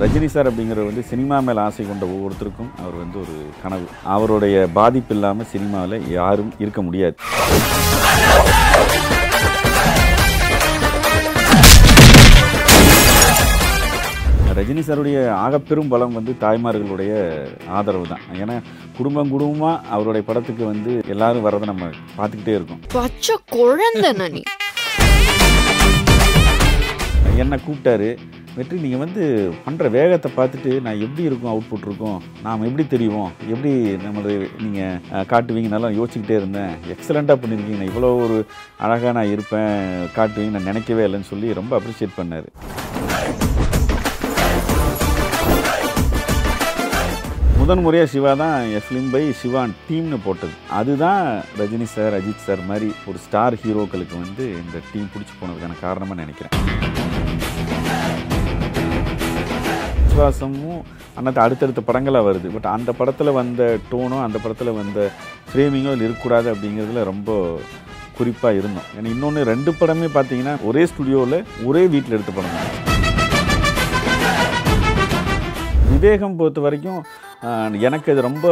Rajini sir அப்படிங்கிறவர் வந்து cinema மேல் ஆசை கொண்ட ஒவ்வொருத்தருக்கும் அவர் வந்து ஒரு கனவு. அவருடைய பாதிப்பு இல்லாமல் சினிமாவில் யாரும் இருக்க முடியாது. ரஜினி சாருடைய ஆகப்பெரும் பலம் வந்து தாய்மார்களுடைய ஆதரவு தான். ஏன்னா குடும்பம் குடும்பமாக அவருடைய படத்துக்கு வந்து எல்லாரும் வர்றதை நம்ம பார்த்துக்கிட்டே இருக்கோம். பச்சை குழந்தை என்னை கூப்பிட்டாரு. வெற்றி நீங்கள் வந்து பண்ணுற வேகத்தை பார்த்துட்டு நான் எப்படி இருக்கும் அவுட்புட் இருக்கும் நாம் எப்படி தெரியும் எப்படி நம்மளை நீங்கள் காட்டுவீங்க நல்லா யோசிச்சுக்கிட்டே இருந்தேன். எக்ஸலண்ட்டாக பண்ணியிருக்கீங்க. நான் இவ்வளோ ஒரு அழகாக நான் இருப்பேன் காட்டுவீங்க நான் நினைக்கவே இல்லைன்னு சொல்லி ரொம்ப அப்ரிஷியேட் பண்ணார். முதன் முறையாக சிவா தான் எஃப்லிம் பை சிவான் டீம்னு போட்டது. அதுதான் ரஜினி சார் அஜித் சார் மாதிரி ஒரு ஸ்டார் ஹீரோக்களுக்கு வந்து இந்த டீம் பிடிச்சி போனதுக்கான காரணமாக நினைக்கிறேன். விஸ்வாசமும் அன்னத்து அடுத்தடுத்த படங்களாக வருது. பட் அந்த படத்தில் வந்த டோனும் அந்த படத்தில் வந்த ஃப்ரேமிங்கும் அதில் இருக்கக்கூடாது அப்படிங்கிறதுல ரொம்ப குறிப்பாக இருந்தோம். ஏன்னா இன்னொன்று ரெண்டு படமே பார்த்தீங்கன்னா ஒரே ஸ்டுடியோவில் ஒரே வீட்டில் எடுத்த படம் தான். விவேகம் பொறுத்த வரைக்கும் எனக்கு அது ரொம்ப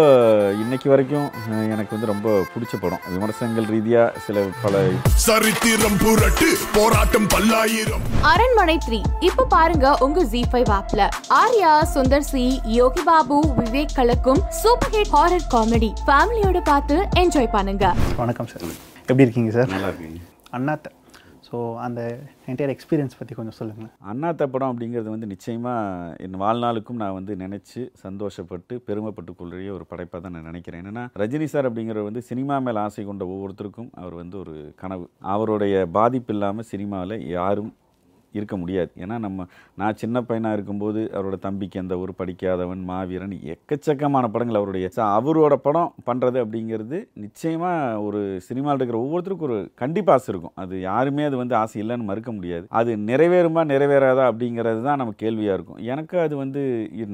இன்னைக்கு வரைக்கும் எனக்கு வந்து ரொம்ப பிடிச்ச படம். விமர்சனங்கள் ரீதியாக சில பல சரித்திரம் புரட்டு போராட்டம் பல்லாயிரம். அரண்மனை த்ரீ. இப்ப பாருங்க உங்க ஜி ஃபைவ் ஆப்ல ஆர்யா சுந்தர் சி யோகி பாபு விவேக் கலக்கும் சூப்பர் ஹிட் ஹாரர் காமெடி ஃபேமிலியோட பார்த்து என்ஜாய் பண்ணுங்க. வணக்கம் சார். எப்படி இருக்கீங்க சார்? நல்லா இருக்குங்க. அண்ணாத்த ஸோ அந்த என்டையர் எக்ஸ்பீரியன்ஸ் பற்றி கொஞ்சம் சொல்லுங்களேன். அண்ணாத்த படம் அப்படிங்கிறது வந்து நிச்சயமாக என் வாழ்நாளுக்கும் நான் வந்து நினச்சி சந்தோஷப்பட்டு பெருமைப்பட்டு கொள்கிற ஒரு படைப்பாக தான் நான் நினைக்கிறேன். என்னென்னா ரஜினி சார் அப்படிங்கிறவர் வந்து சினிமா மேல் ஆசை கொண்ட ஒவ்வொருத்தருக்கும் அவர் வந்து ஒரு கனவு. அவருடைய பாதிப்பு இல்லாமல் சினிமாவில் யாரும் இருக்க முடியாது. ஏன்னா நம்ம நான் சின்ன பையனாக இருக்கும்போது அவரோட தம்பிக்கு அந்த ஒரு படிக்காதவன் மாவீரன் எக்கச்சக்கமான படங்கள் அவருடைய. அவரோட படம் பண்ணுறது அப்படிங்கிறது நிச்சயமாக ஒரு சினிமாவில் இருக்கிற ஒவ்வொருத்தருக்கும் ஒரு கண்டிப்பாக ஆசை இருக்கும். அது யாருமே அது வந்து ஆசை இல்லைன்னு மறுக்க முடியாது. அது நிறைவேறுமா நிறைவேறாதா அப்படிங்கிறது தான் நம்ம கேள்வியாக இருக்கும். எனக்கு அது வந்து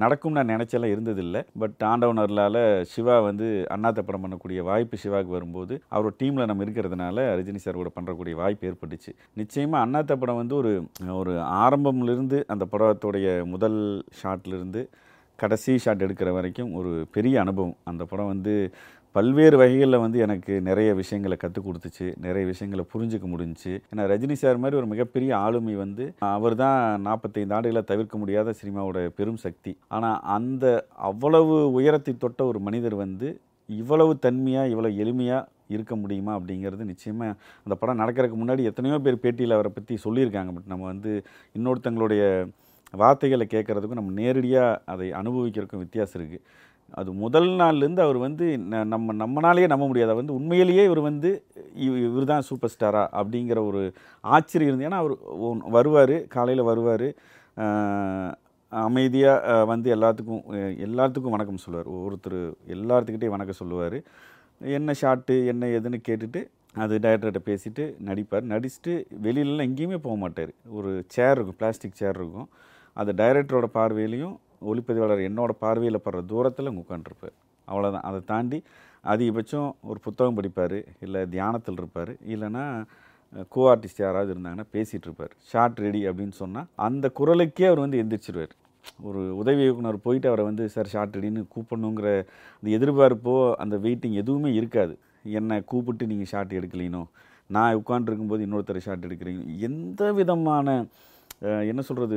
நடக்கும் நான் நினச்செல்லாம் இருந்ததில்லை. பட் ஆண்டவனர்லால் சிவா வந்து அண்ணாத்த படம் பண்ணக்கூடிய வாய்ப்பு சிவாவுக்கு வரும்போது அவர் டீமில் நம்ம இருக்கிறதுனால ரஜினி சார் கூட பண்ணுறக்கூடிய வாய்ப்பு ஏற்பட்டுச்சு. நிச்சயமாக அண்ணாத்த படம் வந்து ஒரு ஒரு ஆரம்பம்லேருந்து அந்த படத்துடைய முதல் ஷாட்லேருந்து கடைசி ஷாட் எடுக்கிற வரைக்கும் ஒரு பெரிய அனுபவம். அந்த படம் வந்து பல்வேறு வகைகளில் வந்து எனக்கு நிறைய விஷயங்களை கற்றுக் கொடுத்துச்சு. நிறைய விஷயங்களை புரிஞ்சுக்க முடிஞ்சிச்சு. ஏன்னா ரஜினி சார் மாதிரி ஒரு மிகப்பெரிய ஆளுமை வந்து அவர் தான் நாற்பத்தைந்து ஆண்டுகளை தவிர்க்க முடியாத சினிமாவோட பெரும் சக்தி. ஆனால் அந்த அவ்வளவு உயரத்தை தொட்ட ஒரு மனிதர் வந்து இவ்வளவு தன்மையாக இவ்வளோ எளிமையாக இருக்க முடியுமா அப்படிங்கிறது நிச்சயமாக அந்த படம் நடக்கிறதுக்கு முன்னாடி எத்தனையோ பேர் பேட்டியில் அவரை பற்றி சொல்லியிருக்காங்க. பட் நம்ம வந்து இன்னொருத்தங்களுடைய வார்த்தைகளை கேட்குறதுக்கும் நம்ம நேரடியாக அதை அனுபவிக்கிறதுக்கும் வித்தியாசம் இருக்குது அது முதல் நாள்லேருந்து அவர் வந்து நம்ம நம்மனாலேயே நம்ப முடியாது. வந்து உண்மையிலேயே இவர் வந்து இவர் தான் சூப்பர் ஸ்டாரா அப்படிங்கிற ஒரு ஆச்சரியம் இருந்து ஏன்னா அவர் வருவார் காலையில் வருவார். அமைதியாக வந்து எல்லாத்துக்கும் எல்லாத்துக்கும் வணக்கம் சொல்லுவார். ஒவ்வொருத்தர் எல்லாத்துக்கிட்டே வணக்கம் சொல்லுவார். என்ன ஷார்ட்டு என்ன ஏதுன்னு கேட்டுட்டு அது டைரக்டர்கிட்ட பேசிவிட்டு நடிப்பார். நடிச்சுட்டு வெளியிலலாம் எங்கேயுமே போக மாட்டார். ஒரு சேர் இருக்கும் பிளாஸ்டிக் சேர் இருக்கும். அது டைரக்டரோட பார்வையிலையும் ஒளிப்பதிவாளர் என்னோட பார்வையில் படுற தூரத்தில் உட்காந்துருப்பார் அவ்வளோதான் அதை தாண்டி அதிகபட்சம் ஒரு புத்தகம் படிப்பார் இல்லை தியானத்தில் இருப்பார் இல்லைன்னா கோ ஆர்டிஸ்ட் யாராவது இருந்தாங்கன்னா பேசிகிட்டு இருப்பார். ஷார்ட் ரெடி அப்படின்னு சொன்னால் அந்த குரலுக்கே அவர் வந்து எந்திரிச்சிருவார். ஒரு உதவி இயக்குனர் போயிட்டு அவரை வந்து சார் ஷார்ட் அடின்னு கூப்பிடணுங்கிற அந்த எதிர்பார்ப்போ அந்த வெயிட்டிங் எதுவுமே இருக்காது. என்னை கூப்பிட்டு நீங்கள் ஷார்ட் எடுக்கலினோ நான் உட்காந்துருக்கும்போது இன்னொருத்தர் ஷார்ட் எடுக்கிறீங்க எந்த விதமான என்ன சொல்கிறது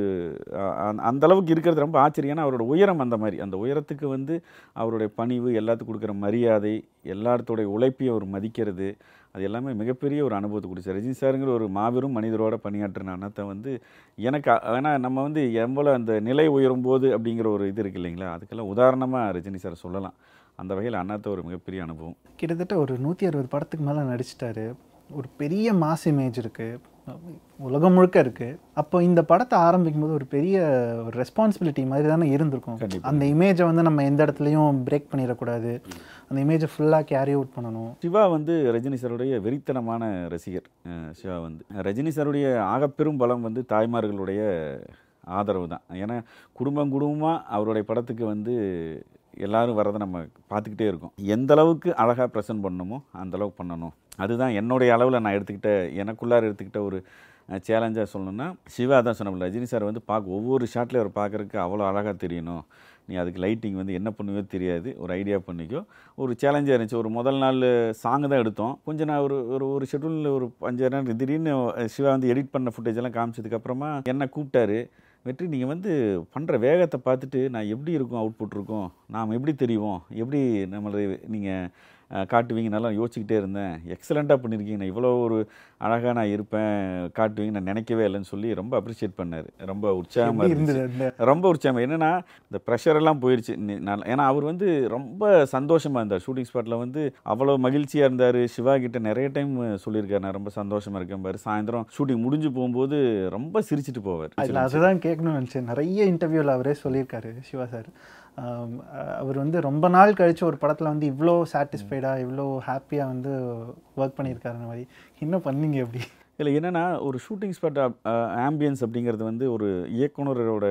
அந்த அளவுக்கு இருக்கிறது ரொம்ப ஆச்சரியம். ஏன்னா அவரோட உயரம் அந்த மாதிரி. அந்த உயரத்துக்கு வந்து அவருடைய பணிவு எல்லாத்துக்கும் கொடுக்குற மரியாதை எல்லாத்தோடைய உழைப்பையும் அவர் மதிக்கிறது அது எல்லாமே மிகப்பெரிய ஒரு அனுபவத்தை கொடுத்தார். ரஜினி சாருங்கிற ஒரு மாபெரும் மனிதரோட பணியாற்றின அண்ணத்தை வந்து எனக்கு ஏன்னா நம்ம வந்து எவ்வளோ அந்த நிலை உயரும் போது அப்படிங்கிற ஒரு இது இருக்கு இல்லைங்களா? அதுக்கெல்லாம் உதாரணமாக ரஜினி சார் சொல்லலாம். அந்த வகையில் அண்ணாத்த ஒரு மிகப்பெரிய அனுபவம். கிட்டத்தட்ட ஒரு நூற்றி அறுபது படத்துக்கு மேலே நடிச்சிட்டாரு. ஒரு பெரிய மாஸ் இமேஜ் இருக்குது உலகம் முழுக்க இருக்குது அப்போ இந்த படத்தை ஆரம்பிக்கும் போது ஒரு பெரிய ஒரு ரெஸ்பான்சிபிலிட்டி மாதிரி தானே இருந்திருக்கும். அந்த இமேஜை வந்து நம்ம எந்த இடத்துலையும் பிரேக் பண்ணிடக்கூடாது. அந்த இமேஜை ஃபுல்லாக கேரி அவுட் பண்ணணும். சிவா வந்து ரஜினி சாருடைய வெறித்தனமான ரசிகர். சிவா வந்து. ரஜினி சாருடைய ஆகப்பெரும் பலம் வந்து தாய்மார்களுடைய ஆதரவு தான். ஏன்னா குடும்பம் குடும்பமாக அவருடைய படத்துக்கு வந்து எல்லோரும் வரதை நம்ம பார்த்துக்கிட்டே இருக்கோம். எந்த அளவுக்கு அழகாக ப்ரெசென்ட் பண்ணணுமோ அந்தளவுக்கு பண்ணணும். அதுதான் என்னுடைய அளவில் நான் எடுத்துக்கிட்ட எனக்குள்ளார எடுத்துக்கிட்ட ஒரு சேலஞ்சாக சொல்லணும்னா சிவா தான் சொன்ன ரஜினி சார் வந்து பார்க்க ஒவ்வொரு ஷாட்லேயும் அவர் பார்க்குறதுக்கு அவ்வளோ அழகாக தெரியணும். நீ அதுக்கு லைட்டிங் வந்து என்ன பண்ணுவோ தெரியாது. ஒரு ஐடியா பண்ணிக்கோ. ஒரு சேலஞ்சாக இருந்துச்சு. ஒரு முதல் நாள் சாங் தான் எடுத்தோம். கொஞ்சம் நான் ஒரு ஒரு ஒரு ஷெட்யூலில் ஒரு அஞ்சாறு நாள் திடீர்னு சிவா வந்து எடிட் பண்ண ஃபுட்டேஜ் எல்லாம் காமிச்சதுக்கப்புறமா என்ன கூப்பிட்டாரு? வெற்றி நீங்கள் வந்து பண்ணுற வேகத்தை பார்த்துட்டு நான் எப்படி இருக்கும் அவுட்புட் இருக்கும் நாம் எப்படி தெரியும் எப்படி நம்மளை நீங்கள் காட்டுவீங்க. நல்லா யோசிச்சுக்கிட்டே இருந்தேன். எக்ஸலண்ட்டாக பண்ணியிருக்கீங்க நான் இவ்வளோ ஒரு அழகாக நான் இருப்பேன் காட்டுவீங்க நான் நினைக்கவே இல்லைன்னு சொல்லி ரொம்ப அப்ரிஷியேட் பண்ணார். ரொம்ப உற்சாகமாக இருந்துச்சு. ரொம்ப உற்சாகம். என்னன்னா இந்த ப்ரெஷர் எல்லாம் போயிடுச்சு ஏன்னா அவர் வந்து ரொம்ப சந்தோஷமா இருந்தார். ஷூட்டிங் ஸ்பாட்டில் வந்து அவ்வளோ மகிழ்ச்சியாக இருந்தார். சிவா கிட்ட நிறைய டைம் சொல்லியிருக்காரு. நான் ரொம்ப சந்தோஷமா இருக்கேன் பாரு. சாயந்தரம் ஷூட்டிங் முடிஞ்சு போகும்போது ரொம்ப சிரிச்சிட்டு போவார். அதுதான் கேட்கணும்னு நினச்சேன். நிறைய இன்டர்வியூவில் அவரே சொல்லியிருக்காரு சிவா சார் அவர் வந்து ரொம்ப நாள் கழிச்சு ஒரு படத்தில் வந்து இவ்வளோ சாட்டிஸ்ஃபைடாக இவ்வளோ ஹாப்பியாக வந்து ஒர்க் பண்ணியிருக்காரு அந்த மாதிரி. இன்னும் பண்ணீங்க எப்படி இல்லை என்னன்னா ஒரு ஷூட்டிங் ஸ்பாட் ஆம்பியன்ஸ் அப்படிங்கிறது வந்து ஒரு இயக்குனரோட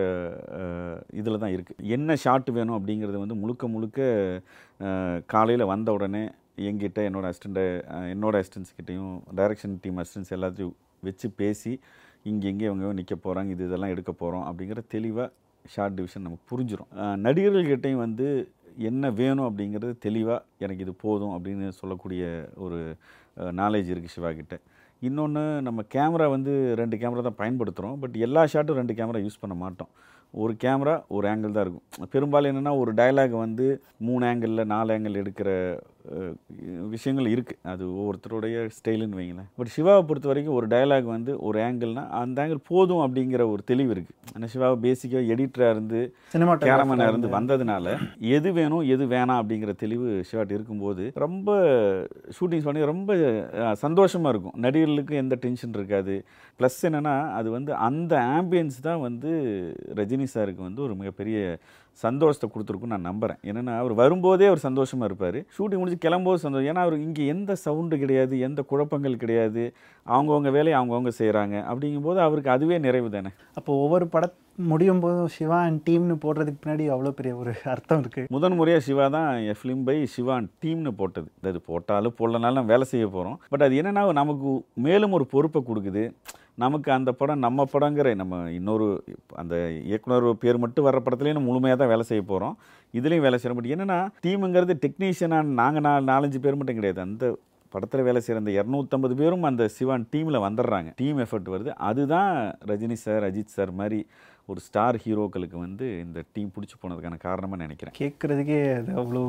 இதில் தான் இருக்குது என்ன ஷாட் வேணும் அப்படிங்கிறது வந்து முழுக்க முழுக்க காலையில் வந்த உடனே எங்கிட்ட என்னோட அசிஸ்டண்ட்டை என்னோட அசிஸ்டன்ஸ் கிட்டேயும் டைரக்ஷன் டீம் அசிஸ்டன்ஸ் எல்லாத்தையும் வச்சு பேசி இங்கே எங்கே இவங்க நிற்க போகிறாங்க இது இதெல்லாம் எடுக்க போகிறோம் அப்படிங்கிற தெளிவாக ஷார்ட் டிவிஷன் நமக்கு புரிஞ்சிடும் நடிகர்கள்கிட்டையும் வந்து என்ன வேணும் அப்படிங்கிறது தெளிவாக எனக்கு இது போதும் அப்படின்னு சொல்லக்கூடிய ஒரு நாலேஜ் இருக்குது சிவா கிட்ட. இன்னொன்று நம்ம கேமரா வந்து ரெண்டு கேமரா தான் பயன்படுத்துகிறோம் பட் எல்லா ஷாட்டும் ரெண்டு கேமரா யூஸ் பண்ண மாட்டோம். ஒரு கேமரா ஒரு ஆங்கிள் தான் இருக்கும். பெரும்பாலும் என்னென்னா ஒரு டயலாக் வந்து மூணு ஆங்கிளில் நாலு ஆங்கிள் எடுக்கிற விஷயங்கள் இருக்குது அது ஒவ்வொருத்தருடைய ஸ்டைலுன்னு வைங்களேன். பட் சிவாவை பொறுத்த வரைக்கும் ஒரு டயலாக் வந்து ஒரு ஆங்கிள்னா அந்த ஆங்கிள் போதும் அப்படிங்கிற ஒரு தெளிவு இருக்குது ஆனால் சிவாவை பேசிக்காக எடிட்டராக இருந்து கேமராமேனாக இருந்து. வந்ததுனால எது வேணும் எது வேணாம் அப்படிங்கிற தெளிவு ஷாட் இருக்கும்போது ரொம்ப ஷூட்டிங்ஸ் பண்ணி ரொம்ப அஹ், சந்தோஷமா இருக்கும். நடிகர்களுக்கு எந்த டென்ஷன் இருக்காது. ப்ளஸ் என்னன்னா அது வந்து அந்த ஆம்பியன்ஸ் தான் வந்து ரஜினி சாருக்கு வந்து ஒரு மிகப்பெரிய சந்தோஷத்தை கொடுத்துருக்குன்னு நான் நம்புறேன். என்னன்னா அவர் வரும்போதே அவர் சந்தோஷமா இருப்பார். ஷூட்டிங் முடிஞ்சு கிளம்போது சந்தோஷம். ஏன்னா அவர் இங்கே எந்த சவுண்டு கிடையாது எந்த குழப்பங்கள் கிடையாது. அவங்கவுங்க வேலையை அவங்கவுங்க செய்கிறாங்க அப்படிங்கும்போது அவருக்கு அதுவே நிறைவு தானே. அப்போ ஒவ்வொரு பட முடியும் போதும் சிவா அண்ட் டீம்னு போடுறதுக்கு பின்னாடி அவ்வளோ பெரிய ஒரு அர்த்தம் இருக்குது முதன் முறையாக சிவா தான் என் ஃபிலிம் பை சிவான் டீம்னு போட்டது. அது போட்டாலும் போடலனாலும் வேலை செய்ய போகிறோம் பட் அது என்னன்னா நமக்கு மேலும் ஒரு பொறுப்பை கொடுக்குது. நமக்கு அந்த படம் நம்ம படங்கிற நம்ம இன்னொரு அந்த இயக்குனர் பேர் மட்டும் வர்ற படத்துலேயும் நம்ம முழுமையாக தான் வேலை செய்ய போகிறோம் இதுலேயும் வேலை செய்ய முடியும். என்னென்னா டீமுங்கிறது டெக்னீஷியனாக நாங்கள் நாலு நாலஞ்சு பேர் மட்டும் கிடையாது. அந்த படத்தில் வேலை செய்கிற அந்த இரநூத்தம்பது பேரும் அந்த சிவான் டீமில் வந்துடுறாங்க. டீம் எஃபர்ட் வருது. அதுதான் ரஜினி சார் அஜித் சார் மாதிரி ஒரு ஸ்டார் ஹீரோக்களுக்கு வந்து இந்த டீம் பிடிச்சி போனதுக்கான காரணமாக நினைக்கிறேன். கேட்குறதுக்கே அது அவ்வளோ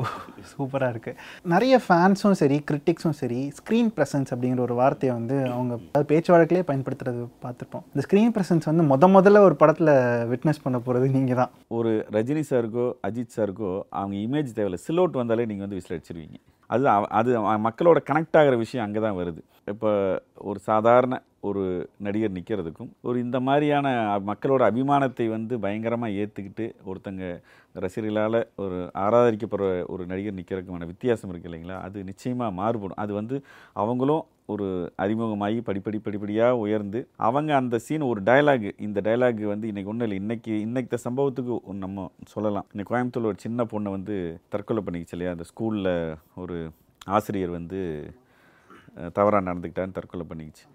சூப்பராக இருக்குது நிறைய ஃபேன்ஸும் சரி கிரிட்டிக்ஸும் சரி ஸ்க்ரீன் ப்ரெசன்ஸ் அப்படிங்கிற ஒரு வார்த்தையை வந்து அவங்க பேச்சு வழக்கிலே பயன்படுத்துறது பார்த்துருப்போம். இந்த ஸ்க்ரீன் ப்ரெசன்ஸ் வந்து முத முதல்ல ஒரு படத்தில் விட்னஸ் பண்ண போகிறது நீங்கள் தான் ஒரு ரஜினி சாருக்கோ அஜித் சாருக்கோ அவங்க இமேஜ் தேவையில்ல. சிலோட் வந்தாலே நீங்கள் வந்து விசில் அடிச்சிருவீங்க. அது அது மக்களோட கனெக்ட் ஆகிற விஷயம் அங்கே தான் வருது. இப்போ ஒரு சாதாரண ஒரு நடிகர் நிற்கிறதுக்கும் ஒரு இந்த மாதிரியான மக்களோட அபிமானத்தை வந்து பயங்கரமாக ஏற்றுக்கிட்டு ஒருத்தங்க ரசிகர்களால் ஒரு ஆராதரிக்கப்படுற ஒரு நடிகர் நிற்கிறதுக்குமான வித்தியாசம் இருக்குது இல்லைங்களா? அது நிச்சயமாக மாறுபடும். அது வந்து அவங்களும் ஒரு அறிமுகமாகி படிப்படி படிப்படியாக உயர்ந்து அவங்க அந்த சீன் ஒரு டயலாக் இந்த டயலாக் வந்து இன்றைக்கி ஒன்றும் இல்லை. இன்றைக்கி இன்னைக்கு சம்பவத்துக்கு நம்ம சொல்லலாம். இன்னைக்கு கோயம்புத்தூரில் ஒரு சின்ன பொண்ணை வந்து தற்கொலை பண்ணிக்கிச்சு இல்லையா? அந்த ஸ்கூலில் ஒரு ஆசிரியர் வந்து தவறாக நடந்துக்கிட்டான்னு தற்கொலை பண்ணிக்கிச்சு.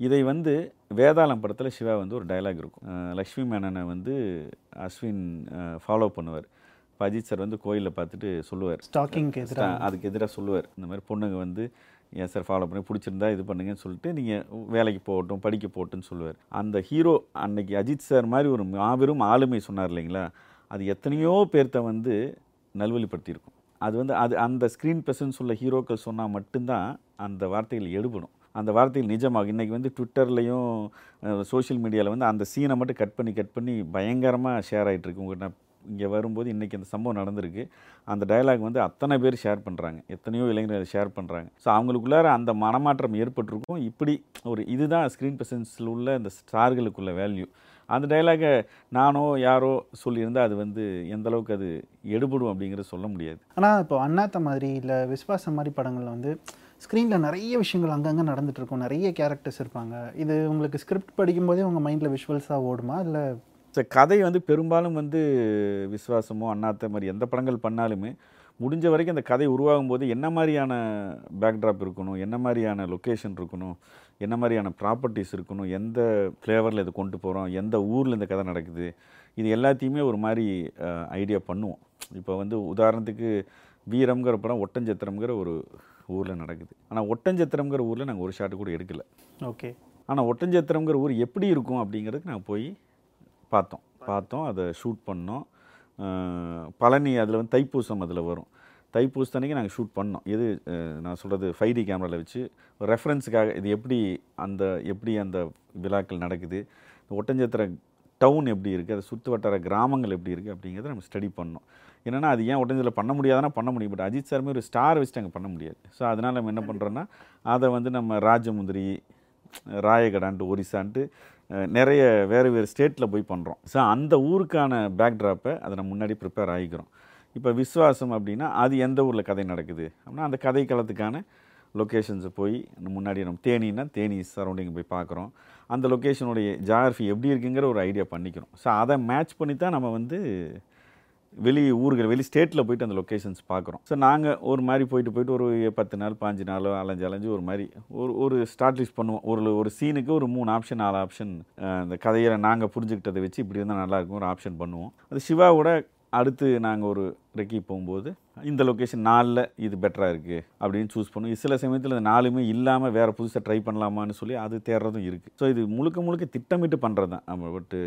இதை வந்து வேதாளம் படத்தில் சிவா வந்து ஒரு டயலாக் இருக்கும். லக்ஷ்மி மேனனை வந்து அஸ்வின் ஃபாலோ பண்ணுவார். இப்போ அஜித் சார் வந்து கோயிலில் பார்த்துட்டு சொல்லுவார். ஸ்டாக்கிங்க்கு எதிராக அதுக்கு எதிராக சொல்லுவார். இந்த மாதிரி பொண்ணுங்க வந்து ஏன் சார் ஃபாலோ பண்ணி பிடிச்சிருந்தா இது பண்ணுங்கன்னு சொல்லிட்டு நீங்கள் வேலைக்கு போகட்டும் படிக்க போகட்டும்னு சொல்லுவார். அந்த ஹீரோ அன்னைக்கு அஜித் சார் மாதிரி ஒரு மாபெரும் ஆளுமை சொன்னார் இல்லைங்களா? அது எத்தனையோ பேர்த்த வந்து நல்வழிப்படுத்தியிருக்கும். அது வந்து அது அந்த ஸ்க்ரீன் ப்ரெசன்ஸ் உள்ள ஹீரோக்கள் சொன்னால் மட்டும்தான் அந்த வார்த்தைகள் எடுபடும் அந்த வார்த்தைகள் நிஜமாகும் இன்றைக்கி வந்து ட்விட்டர்லேயும் சோஷியல் மீடியாவில் வந்து அந்த சீனை மட்டும் கட் பண்ணி கட் பண்ணி பயங்கரமாக ஷேர் ஆகிட்டுருக்கு உங்கள்கிட்ட இங்கே வரும்போது இன்றைக்கி அந்த சம்பவம் நடந்திருக்கு. அந்த டயலாக் வந்து அத்தனை பேர் ஷேர் பண்ணுறாங்க எத்தனையோ இளைஞர்கள் ஷேர் பண்ணுறாங்க ஸோ அவங்களுக்குள்ளார அந்த மனமாற்றம் ஏற்பட்டிருக்கும். இப்படி ஒரு இதுதான் ஸ்க்ரீன் பிரசன்ஸில் உள்ள இந்த ஸ்டார்களுக்குள்ள வேல்யூ அந்த டயலாகை நானோ யாரோ சொல்லியிருந்தால் அது வந்து எந்த அளவுக்கு அது எடுபடும் அப்படிங்கிறத சொல்ல முடியாது. ஆனால் இப்போ அண்ணாத்த மாதிரி இல்லை விஸ்வாசம் மாதிரி படங்களில் வந்து ஸ்க்ரீனில் நிறைய விஷயங்கள் அங்கங்கே நடந்துட்டு இருக்கும். நிறைய கேரக்டர்ஸ் இருப்பாங்க. இது உங்களுக்கு ஸ்கிரிப்ட் படிக்கும்போதே உங்கள் மைண்டில் விஷுவல்ஸாக ஓடுமா? இல்லை ஸோ கதை வந்து பெரும்பாலும் வந்து விஸ்வாசமோ அண்ணாத்த மாதிரி எந்த படங்கள் பண்ணாலுமே முடிஞ்ச வரைக்கும் அந்த கதை உருவாகும் போது என்ன மாதிரியான பேக்ட்ராப் இருக்கணும் என்ன மாதிரியான லொக்கேஷன் இருக்கணும் என்ன மாதிரியான ப்ராப்பர்ட்டிஸ் இருக்கணும் எந்த ஃப்ளேவரில் இதை கொண்டு போகிறோம் எந்த ஊரில் இந்த கதை நடக்குது இது எல்லாத்தையுமே ஒரு மாதிரி ஐடியா பண்ணுவோம். இப்போ வந்து உதாரணத்துக்கு வீரம்ங்கிற படம் ஒட்டஞ்சத்திரம்ங்கிற ஒரு ஊரில் நடக்குது. ஆனால் ஒட்டஞ்சத்திரம்ங்கிற ஊரில் நாங்கள் ஒரு ஷாட்டு கூட எடுக்கலை. ஓகே. ஆனால் ஒட்டஞ்சத்திரம்ங்கிற ஊர் எப்படி இருக்கும் அப்படிங்கிறதுக்கு நாங்கள் போய் பார்த்தோம். பார்த்தோம் அதை ஷூட் பண்ணோம். பழனி அதில் வந்து தைப்பூசம் அதில் வரும். தைப்பூசத்தன்னைக்கு நாங்கள் ஷூட் பண்ணோம். எது நான் சொல்கிறது ஃபைவ் டி கேமராவில் வச்சு ரெஃபரன்ஸுக்காக இது எப்படி அந்த எப்படி அந்த விழாக்கள் நடக்குது ஒட்டஞ்சத்திர டவுன் எப்படி இருக்குது அதை சுற்று வட்டார கிராமங்கள் எப்படி இருக்குது அப்படிங்கிறத நம்ம ஸ்டடி பண்ணோம். என்னென்னா அது ஏன் ஒட்டஞ்சத்தில் பண்ண முடியாதுன்னா பண்ண முடியும். பட் அஜித் சாருமே ஒரு ஸ்டார் வச்சுட்டு அங்கே பண்ண முடியாது. ஸோ அதனால் நம்ம என்ன பண்ணுறோன்னா அதை வந்து நம்ம ராஜமுந்திரி ராயகடான்ட்டு ஒரிசான்ட்டு நிறைய வேறு வேறு ஸ்டேட்டில் போய் பண்ணுறோம் ஸோ அந்த ஊருக்கான பேக்ட்ராப்பை அதை நம்ம முன்னாடி ப்ரிப்பேர் ஆகிக்கிறோம். இப்போ விஸ்வாசம் அப்படின்னா அது எந்த ஊரில் கதை நடக்குது? அப்படின்னா அந்த கதை களத்துக்கான லொக்கேஷன்ஸை போய் முன்னாடி நம்ம தேனின்னா தேனி சரௌண்டிங் போய் பார்க்குறோம். அந்த லொக்கேஷனுடைய ஜாகிரஃபி எப்படி இருக்குங்கிற ஒரு ஐடியா பண்ணிக்கிறோம். ஸோ அதை மேட்ச் பண்ணி தான் நம்ம வந்து வெளி ஊர்கள் வெளி ஸ்டேட்டில் போயிட்டு அந்த லொக்கேஷன்ஸ் பார்க்குறோம். ஸோ நாங்கள் ஒரு மாதிரி போயிட்டு போயிட்டு ஒரு பத்து நாள் பாஞ்சு நாளோ அலைஞ்சு அலைஞ்சு ஒரு மாதிரி ஒரு ஒரு ஸ்டார்ட் லிஸ்ட் பண்ணுவோம். ஒரு ஒரு சீனுக்கு ஒரு மூணு ஆப்ஷன் நாலு ஆப்ஷன் அந்த கதையை நாங்கள் புரிஞ்சுக்கிட்டதை வச்சு இப்படி இருந்தால் நல்லாயிருக்கும் ஒரு ஆப்ஷன் பண்ணுவோம். அது சிவாவோட அடுத்து நாங்கள் ஒரு ரெக்கி போகும்போது இந்த லொக்கேஷன் நாலில் இது பெட்டராக இருக்குது அப்படின்னு சூஸ் பண்ணுவோம். சில சமயத்தில் இந்த நாலுமே இல்லாமல் வேறு புதுசாக ட்ரை பண்ணலாமான்னு சொல்லி அது தேடுறதும் இருக்குது ஸோ இது முழுக்க முழுக்க திட்டமிட்டு பண்ணுறது தான் நம்ம பட்டு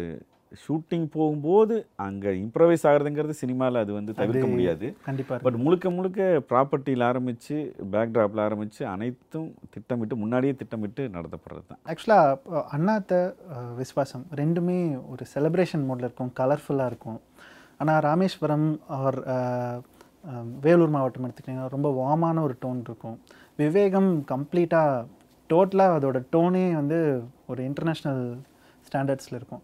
ஷூட்டிங் போகும்போது அங்கே இம்ப்ரவைஸ் ஆகிறதுங்கிறது சினிமாவில் அது வந்து தவிர்க்க முடியாது. கண்டிப்பாக பட் முழுக்க முழுக்க ப்ராப்பர்ட்டியில் ஆரம்பித்து பேக்ட்ராப்பில் ஆரம்பித்து அனைத்தும் திட்டமிட்டு முன்னாடியே திட்டமிட்டு நடத்தப்படுறது தான். ஆக்சுவலாக அண்ணாத்த விஸ்வாசம் ரெண்டுமே ஒரு செலிப்ரேஷன் மோடில் இருக்கும் கலர்ஃபுல்லாக இருக்கும். ஆனால் ராமேஸ்வரம் ஆர் வேலூர் மாவட்டம் எடுத்துக்கிட்டிங்கன்னா ரொம்ப வார்மான ஒரு டோன் இருக்கும். விவேகம் கம்ப்ளீட்டாக டோட்டலாக அதோட டோனே வந்து ஒரு இன்டர்நேஷ்னல் ஸ்டாண்டர்ட்ஸில் இருக்கும்.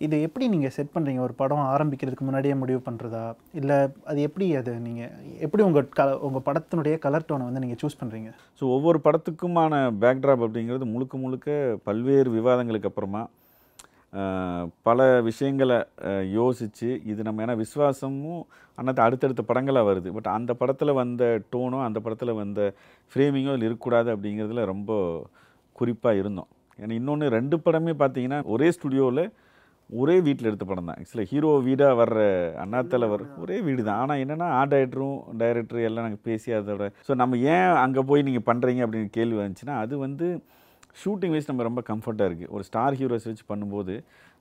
இது எப்படி நீங்கள் செட் பண்ணுறீங்க ஒரு படம் ஆரம்பிக்கிறதுக்கு முன்னாடியே முடிவு பண்ணுறதா இல்லை அது எப்படி அது நீங்கள் எப்படி உங்கள் க உங்கள் படத்தினுடைய கலர் டோனை வந்து நீங்கள் சூஸ் பண்ணுறீங்க ஸோ ஒவ்வொரு படத்துக்குமான பேக்ட்ராப் அப்படிங்கிறது முழுக்க முழுக்க பல்வேறு விவாதங்களுக்கு அப்புறமா பல விஷயங்களை யோசித்து இது நம்ம ஏன்னா விஸ்வாசமும் அன்னத்தை அடுத்தடுத்த படங்களாக வருது. பட் அந்த படத்தில் வந்த டோனோ அந்த படத்தில் வந்த ஃப்ரேமிங்கோ அதில் இருக்கக்கூடாது அப்படிங்கிறதுல ரொம்ப குறிப்பாக இருந்தோம். ஏன்னா இன்னொன்று ரெண்டு படமே பார்த்தீங்கன்னா ஒரே ஸ்டுடியோவில் ஒரே வீட்டில் எடுத்த படம் தான். ஆக்சுவலாக ஹீரோ வீடாக வர்ற அண்ணாத்தில் வர ஒரே வீடு தான் ஆனால் என்னென்னா ஆர்ட் டைரக்டரும் டைரக்டர் எல்லாம் நாங்கள் பேசி அதோட ஸோ நம்ம ஏன் அங்கே போய் நீங்கள் பண்ணுறீங்க அப்படின்னு கேள்வி வந்துச்சுன்னா அது வந்து ஷூட்டிங் வைஸ் நம்ம ரொம்ப கம்ஃபர்ட்டாக இருக்குது ஒரு ஸ்டார் ஹீரோஸ் வச்சு பண்ணும்போது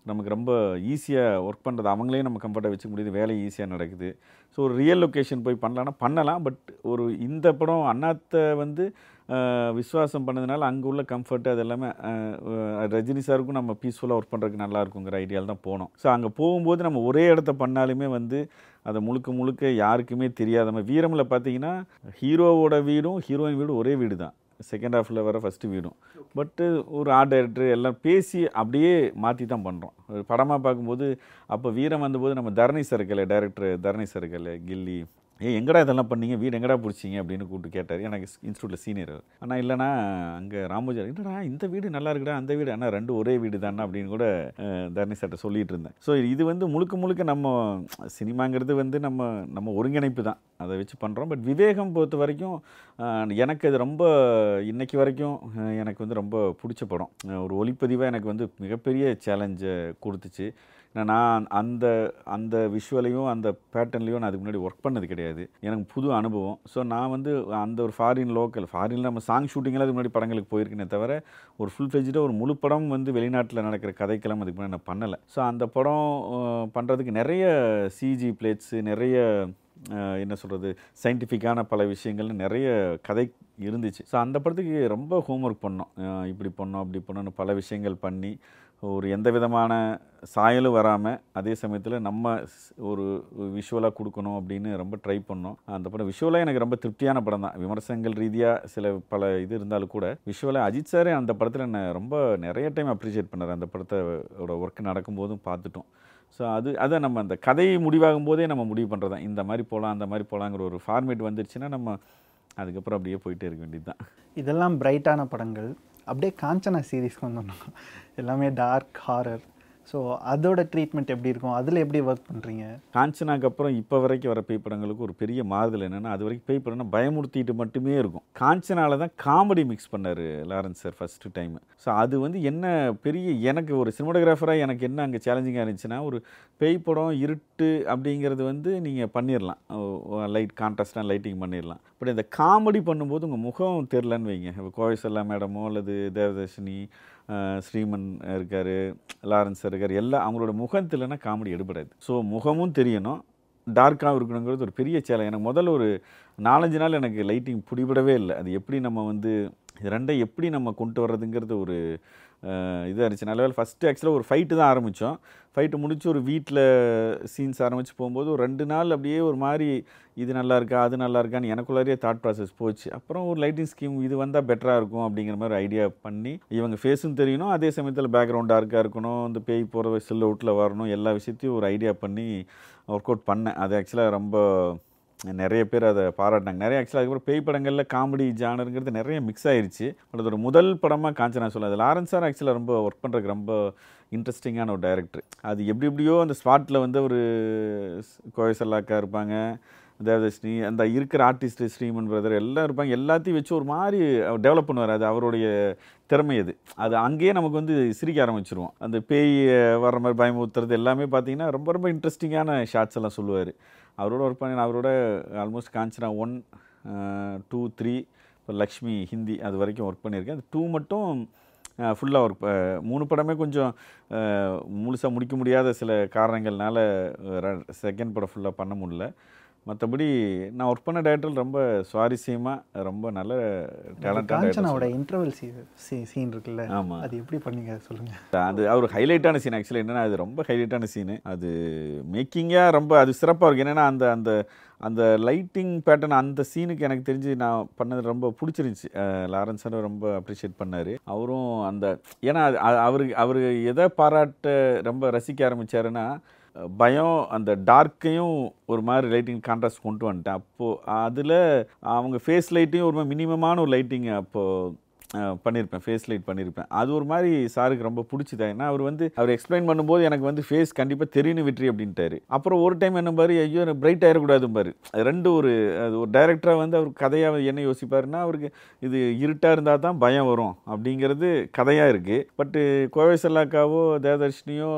நமக்கு ரொம்ப ஈஸியாக ஒர்க் பண்ணுறது அவங்களே நம்ம கம்ஃபர்ட்டாக வச்சுக்க முடியுது வேலை ஈஸியாக நடக்குது. ஸோ ஒரு ரியல் லொக்கேஷன் போய் பண்ணலான்னா பண்ணலாம் பட் ஒரு இந்த படம் அண்ணாத்தை வந்து விஸ்வாசம் பண்ணதுனால அங்கே உள்ள கம்ஃபர்ட்டு அது எல்லாமே ரஜினி சாருக்கும் நம்ம பீஸ்ஃபுல்லாக ஒர்க் பண்ணுறதுக்கு நல்லா இருக்குங்கிற ஐடியாவில் தான் போனோம். ஸோ அங்கே போகும்போது நம்ம ஒரே இடத்த பண்ணாலுமே வந்து அதை முழுக்க முழுக்க யாருக்குமே தெரியாத மாதிரி வீரமில் பார்த்தீங்கன்னா ஹீரோவோட வீடும் ஹீரோயின் வீடும் ஒரே வீடு தான் செகண்ட் ஹாஃபில் வர ஃபஸ்ட்டு வீடும். பட்டு ஒரு ஆர்ட் டைரக்டர் எல்லாம் பேசி அப்படியே மாற்றி தான் பண்ணுறோம் படமாக பார்க்கும்போது அப்போ வீரம் வந்தபோது நம்ம தரணி சருக்கலை டைரக்டர் தரணி சருக்கலை கில்லி ஏ எங்கடா இதெல்லாம் பண்ணீங்க? வீடு எங்கடா பிடிச்சிங்க? அப்படின்னு கூப்பிட்டு கேட்டார். எனக்கு இன்ஸ்டியூட்டில் சீனியர் ஆனால் இல்லைனா அங்கே ராமோஜா என்னடா இந்த வீடு நல்லா இருக்குடா அந்த வீடு. ஆனால் ரெண்டு ஒரே வீடு தானே அப்படின்னு கூட தர்ணி தரணி சார்ட்ட சொல்லிட்டு இருந்தேன். ஸோ இது வந்து முழுக்க முழுக்க நம்ம சினிமாங்கிறது வந்து நம்ம நம்ம ஒருங்கிணைப்பு தான். அதை வச்சு பண்ணுறோம் பட் விவேகம் பொறுத்த வரைக்கும் எனக்கு அது ரொம்ப இன்றைக்கி வரைக்கும் எனக்கு வந்து ரொம்ப பிடிச்ச படம். ஒரு ஒளிப்பதிவாக எனக்கு வந்து மிகப்பெரிய சேலஞ்சை கொடுத்துச்சு. ஏன்னா நான் அந்த அந்த விஷுவலையும் அந்த பேட்டர்ன்லையும் நான் அதுக்கு முன்னாடி ஒர்க் பண்ணது கிடையாது. எனக்கு புது அனுபவம். ஸோ நான் வந்து அந்த ஒரு ஃபாரின் லோக்கல் ஃபாரினில் நம்ம சாங் ஷூட்டிங்கெல்லாம் அதுக்கு முன்னாடி படங்களுக்கு போயிருக்கேனே தவிர ஒரு ஃபுல் ஃப்ளெஜ்டாக ஒரு முழு படம் வந்து வெளிநாட்டில் நடக்கிற கதைக்கெல்லாம் அதுக்கு முன்னாடி நான் பண்ணலை. ஸோ அந்த படம் பண்ணுறதுக்கு நிறைய சிஜி பிளேட்ஸு நிறைய என்ன சொல்கிறது சயின்டிஃபிக்கான பல விஷயங்கள்னு நிறைய கதை இருந்துச்சு. ஸோ அந்த படத்துக்கு ரொம்ப ஹோம்ஒர்க் பண்ணோம். இப்படி பண்ணோம் அப்படி பண்ணோன்னு பல விஷயங்கள் பண்ணி ஒரு எந்த விதமான சாயலும் வராமல் அதே சமயத்தில் நம்ம ஸ்- ஒரு விஷுவலாக கொடுக்கணும் அப்படின்னு ரொம்ப ட்ரை பண்ணோம். அந்த படம் விஷுவலாக எனக்கு ரொம்ப திருப்தியான படம் தான். விமர்சனங்கள் ரீதியாக சில பல இது இருந்தாலும் கூட விஷுவலாக அஜித் சாரே அந்த படத்தில் என்னை ரொம்ப நிறைய டைம் அப்ரிஷியேட் பண்ணார். அந்த படத்தோட ஒர்க் நடக்கும்போதும் பார்த்துட்டோம். ஸோ அது அதை நம்ம அந்த கதை முடிவாகும் போதே நம்ம முடிவு பண்ணுறது தான் இந்த மாதிரி போகலாம் அந்த மாதிரி போகலாங்கிற ஒரு ஃபார்மேட் வந்துருச்சுன்னா நம்ம அதுக்கப்புறம் அப்படியே போயிட்டே இருக்க வேண்டியது தான் இதெல்லாம் பிரைட்டான படங்கள். அப்படியே காஞ்சனா சீரீஸ்க்கு வந்தோம்னா எல்லாமே டார்க் ஹாரர் ஸோ அதோட ட்ரீட்மெண்ட் எப்படி இருக்கும்? அதில் எப்படி ஒர்க் பண்ணுறீங்க காஞ்சனாக்கு அப்புறம் இப்போ வரைக்கும் வர பேய் படங்களுக்கு ஒரு பெரிய மாறுதல் என்னென்னா அது வரைக்கும் பேய் படம்னா பயமுறுத்திட்டு மட்டுமே இருக்கும். காஞ்சனால தான் காமெடி மிக்ஸ் பண்ணார் Lawrence sir first time so அது வந்து என்ன பெரிய எனக்கு ஒரு சினிமாட்டோகிராஃபராக எனக்கு என்ன அங்கே சேலஞ்சிங்காக இருந்துச்சுன்னா ஒரு பேய் படம் இருட்டு அப்படிங்கிறது வந்து நீங்கள் பண்ணிடலாம் லைட் கான்ட்ராஸ்டாக லைட்டிங் பண்ணிடலாம் பட் இந்த காமெடி பண்ணும்போது உங்கள் முகம் தெரிலன்னு வைங்க. இப்போ கோவைசல்லா மேடமோ அல்லது தேவதர்ஷினி ஸ்ரீமன் இருக்கார் லாரன்ஸ் இருக்கார் எல்லாம் அவங்களோட முகம் காமெடி எடுபடாது. ஸோ முகமும் தெரியணும். டார்க்காகவும் இருக்கணுங்கிறது ஒரு பெரிய சேலை. எனக்கு முதல்ல ஒரு நாலஞ்சு நாள் எனக்கு லைட்டிங் பிடிபடவே இல்லை. அது எப்படி நம்ம வந்து ரெண்டை எப்படி நம்ம கொண்டு வர்றதுங்கிறது ஒரு இதாக இருந்துச்சு. நல்ல வேலை ஃபஸ்ட்டு ஆக்சுவலாக ஒரு ஃபைட்டு தான் ஆரம்பித்தோம் ஃபைட்டு முடிச்சு ஒரு வீட்டில் சீன்ஸ் ஆரம்பித்து போகும்போது ஒரு ரெண்டு நாள் அப்படியே ஒரு மாதிரி இது நல்லா இருக்கா அது நல்லா இருக்கான்னு எனக்குள்ளாரியே தாட் ப்ராசஸ் போச்சு. அப்புறம் ஒரு லைட்டிங் ஸ்கீம் இது வந்தால் பெட்டராக இருக்கும் அப்படிங்கிற மாதிரி ஐடியா பண்ணி இவங்க ஃபேஸும் தெரியணும் அதே சமயத்தில் பேக்ரவுண்ட் டார்க்காக இருக்கணும் இந்த பேய் போகிற செல்லு அவுட்டில் வரணும் எல்லா விஷயத்தையும் ஒரு ஐடியா பண்ணி ஒர்க் அவுட் பண்ணேன். அது ஆக்சுவலாக ரொம்ப நிறைய பேர் அதை பாராட்டினாங்க. நிறைய ஆக்சுவலாக அதுக்கப்புறம் பேய் படங்களில் காமெடி ஜானருங்கிறது நிறைய மிக்ஸ் ஆயிடுச்சு பட் ஒரு முதல் படமாக காஞ்சனா சொல்ல அது லாரன்ஸ் சார் ஆக்சுவலாக ரொம்ப ஒர்க் பண்ணுறதுக்கு ரொம்ப இன்ட்ரெஸ்டிங்கான ஒரு டைரக்டர் அது எப்படி எப்படியோ அந்த ஸ்பாட்டில் வந்து ஒரு கோயசல்லாக்கா இருப்பாங்க. தேவதர்ஷினி அந்த இருக்கிற ஆர்டிஸ்ட் ஸ்ரீமன் பிரதர் எல்லாம் இருப்பாங்க. எல்லாத்தையும் வச்சு ஒரு மாதிரி டெவலப் பண்ணுவார். அது அவருடைய திறமை அது. அது அங்கேயே நமக்கு வந்து சிரிக்க ஆரம்பிச்சிருவோம். அந்த பேய் வர்ற மாதிரி பயமுறுத்துறது எல்லாமே பார்த்தீங்கன்னா ரொம்ப ரொம்ப இன்ட்ரெஸ்டிங்கான ஷார்ட்ஸ் எல்லாம் சொல்லுவார். அவரோட ஒர்க் பண்ணி அவரோட almost Kanchana one two three இப்போ லக்ஷ்மி ஹிந்தி அது வரைக்கும் ஒர்க் பண்ணியிருக்கேன். அது டூ மட்டும் ஃபுல்லாக ஒர்க் மூணு படமே கொஞ்சம் முழுசாக முடிக்க முடியாத சில காரணங்கள்னால செகண்ட் படம் ஃபுல்லாக பண்ண முடியல. மற்றபடி நான் ஒர்க் பண்ண டேரக்டர் ரொம்ப சுவாரஸ்யமாக ரொம்ப நல்ல காஞ்சனாவோட டேலண்டான இன்டர்வல் சீன் இருக்குல்ல ஆமா. அது எப்படி பண்ணீங்க? சொல்லுங்க. அது அவர் ஹைலைட்டான சீன் ஆக்சுவலி என்னன்னா அது ரொம்ப ஹைலைட்டான சீனு அது மேக்கிங்காக ரொம்ப அது சிறப்பாக இருக்கும் என்னென்னா அந்த அந்த அந்த லைட்டிங் பேட்டர்ன் அந்த சீனுக்கு எனக்கு தெரிஞ்சு நான் பண்ணது ரொம்ப பிடிச்சிருந்துச்சி. லாரன்ஸ் சார் ரொம்ப அப்ரிஷியேட் பண்ணார். அவரும் அந்த ஏன்னா அது- அ- அவருக்கு அவர் எதை பாராட்ட ரொம்ப ரசிக்க ஆரம்பிச்சாருன்னா அஹ், பயம் அந்த டார்க்கையும் ஒரு மாதிரி லைட்டிங் கான்ட்ராஸ்ட் கொண்டு வந்துட்டேன். அப்போது அதில் அவங்க ஃபேஸ் லைட்டையும் ஒரு மாதிரி மினிமமான ஒரு லைட்டிங் அப்போது பண்ணியிருப்பேன் ஃபேஸ் லைட் பண்ணியிருப்பேன் அது ஒரு மாதிரி சாருக்கு ரொம்ப பிடிச்சதா? ஏன்னா அவர் வந்து அவர் எக்ஸ்பிளைன் பண்ணும்போது எனக்கு வந்து ஃபேஸ் கண்டிப்பாக தெரியணும் வெற்றி அப்படின்ட்டாரு. அப்புறம் ஒரு டைம் என்ன பாரு ஐயோ பிரைட் ஆயிடக்கூடாது பாரு. ரெண்டு ஒரு அது ஒரு டைரக்டராக வந்து அவர் கதையாக என்ன யோசிப்பாருன்னா அவருக்கு இது இருட்டாக இருந்தால் தான் பயம் வரும் அப்படிங்கிறது கதையாக இருக்குது பட்டு கோவை செல்லாக்காவோ தேவதர்ஷினியோ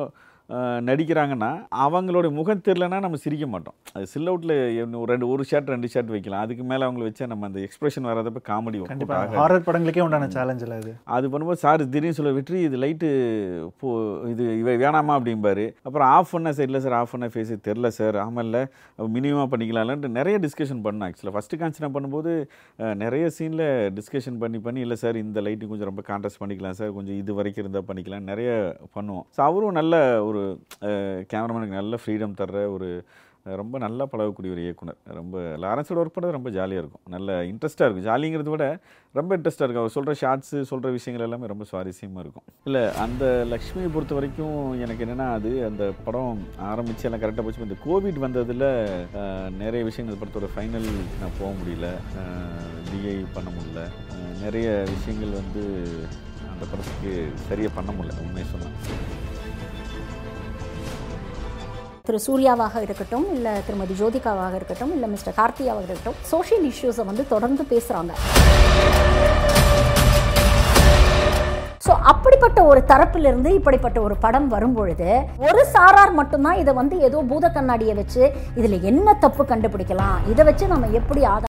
நடிக்கிறாங்கன்னா அவங்களோட முகம் தெரிலனா நம்ம சிரிக்க மாட்டோம். அது சில் அவுட்டில் ஒரு ரெண்டு ஒரு ஷாட் ரெண்டு ஷாட் வைக்கலாம். அதுக்கு மேலே அவங்கள வச்சா நம்ம அந்த எக்ஸ்பிரஷன் வராதப்ப காமெடி கண்டிப்பா. ஹாரர் படங்களுக்கே உண்டான சேலஞ்சில் அது. அது பண்ணும்போது சார் திடீர்னு சொல்ல வெற்றி இது லைட்டு போ இது இவ வேணாமா? அப்படிம்பாரு. அப்புறம் ஆஃப் பண்ண சார் இல்லை சார் ஆஃப் பண்ண ஃபேஸு தெரில சார். ஆமாம் இல்லை. மினிமமாக பண்ணிக்கலாம்லன்ட்டு நிறைய டிஸ்கஷன் பண்ணோம் ஆக்சுவலாக ஃபஸ்ட்டு கான்சனா பண்ணும்போது நிறைய சீனில் டிஸ்கஷன் பண்ணி பண்ணி இல்லை சார் இந்த லைட்டு கொஞ்சம் ரொம்ப கான்ட்ராஸ்ட் பண்ணிக்கலாம் சார். கொஞ்சம் இது வரைக்கும் இருந்தால் பண்ணிக்கலாம். நிறைய பண்ணுவோம். ஸோ அவரும் நல்ல ஒரு கேமராமேனுக்கு நல்ல ஃப்ரீடம் தர்ற ஒரு ரொம்ப நல்லா பழகக்கூடிய ஒரு இயக்குனர். ரொம்ப லாரன்ஸோட ஒர்க் பண்ணுறது ரொம்ப ஜாலியாக இருக்கும். நல்ல இன்ட்ரெஸ்ட்டாக இருக்கும். ஜாலிங்கிறத விட ரொம்ப இன்ட்ரெஸ்ட்டாக இருக்கும். அவர் சொல்கிற ஷார்ட்ஸு சொல்கிற விஷயங்கள் எல்லாமே ரொம்ப சுவாரஸ்யமாக இருக்கும். இல்லை அந்த லக்ஷ்மியை பொறுத்த வரைக்கும் எனக்கு என்னென்னா அது அந்த படம் ஆரம்பித்து எல்லாம் கரெக்டாக போச்சு. இந்த கோவிட் வந்ததில் நிறைய விஷயங்கள் படத்தோட ஃபைனல் நான் போக முடியல. டிஐ பண்ண முடியல. நிறைய விஷயங்கள் வந்து அந்த படத்துக்கு சரியாக பண்ண முடியல உண்மையை சொன்னேன் திரு சூர்யாவாக இருக்கட்டும் இல்லை திருமதி ஜோதிகாவாக இருக்கட்டும் இல்லை மிஸ்டர் கார்த்தியாவாக இருக்கட்டும் சோஷியல் இஷ்யூஸை வந்து தொடர்ந்து பேசுகிறாங்க ஸோ அப்படிப்பட்ட ஒரு தரப்பிலிருந்து இப்படிப்பட்ட ஒரு படம் வரும்பொழுது ஒரு சாரார் மட்டும்தான் இதை வந்து ஏதோ பூத கண்ணாடியை வச்சு இதில் என்ன தப்பு கண்டுபிடிக்கலாம்? இதை வச்சு நம்ம எப்படி ஆதாரம்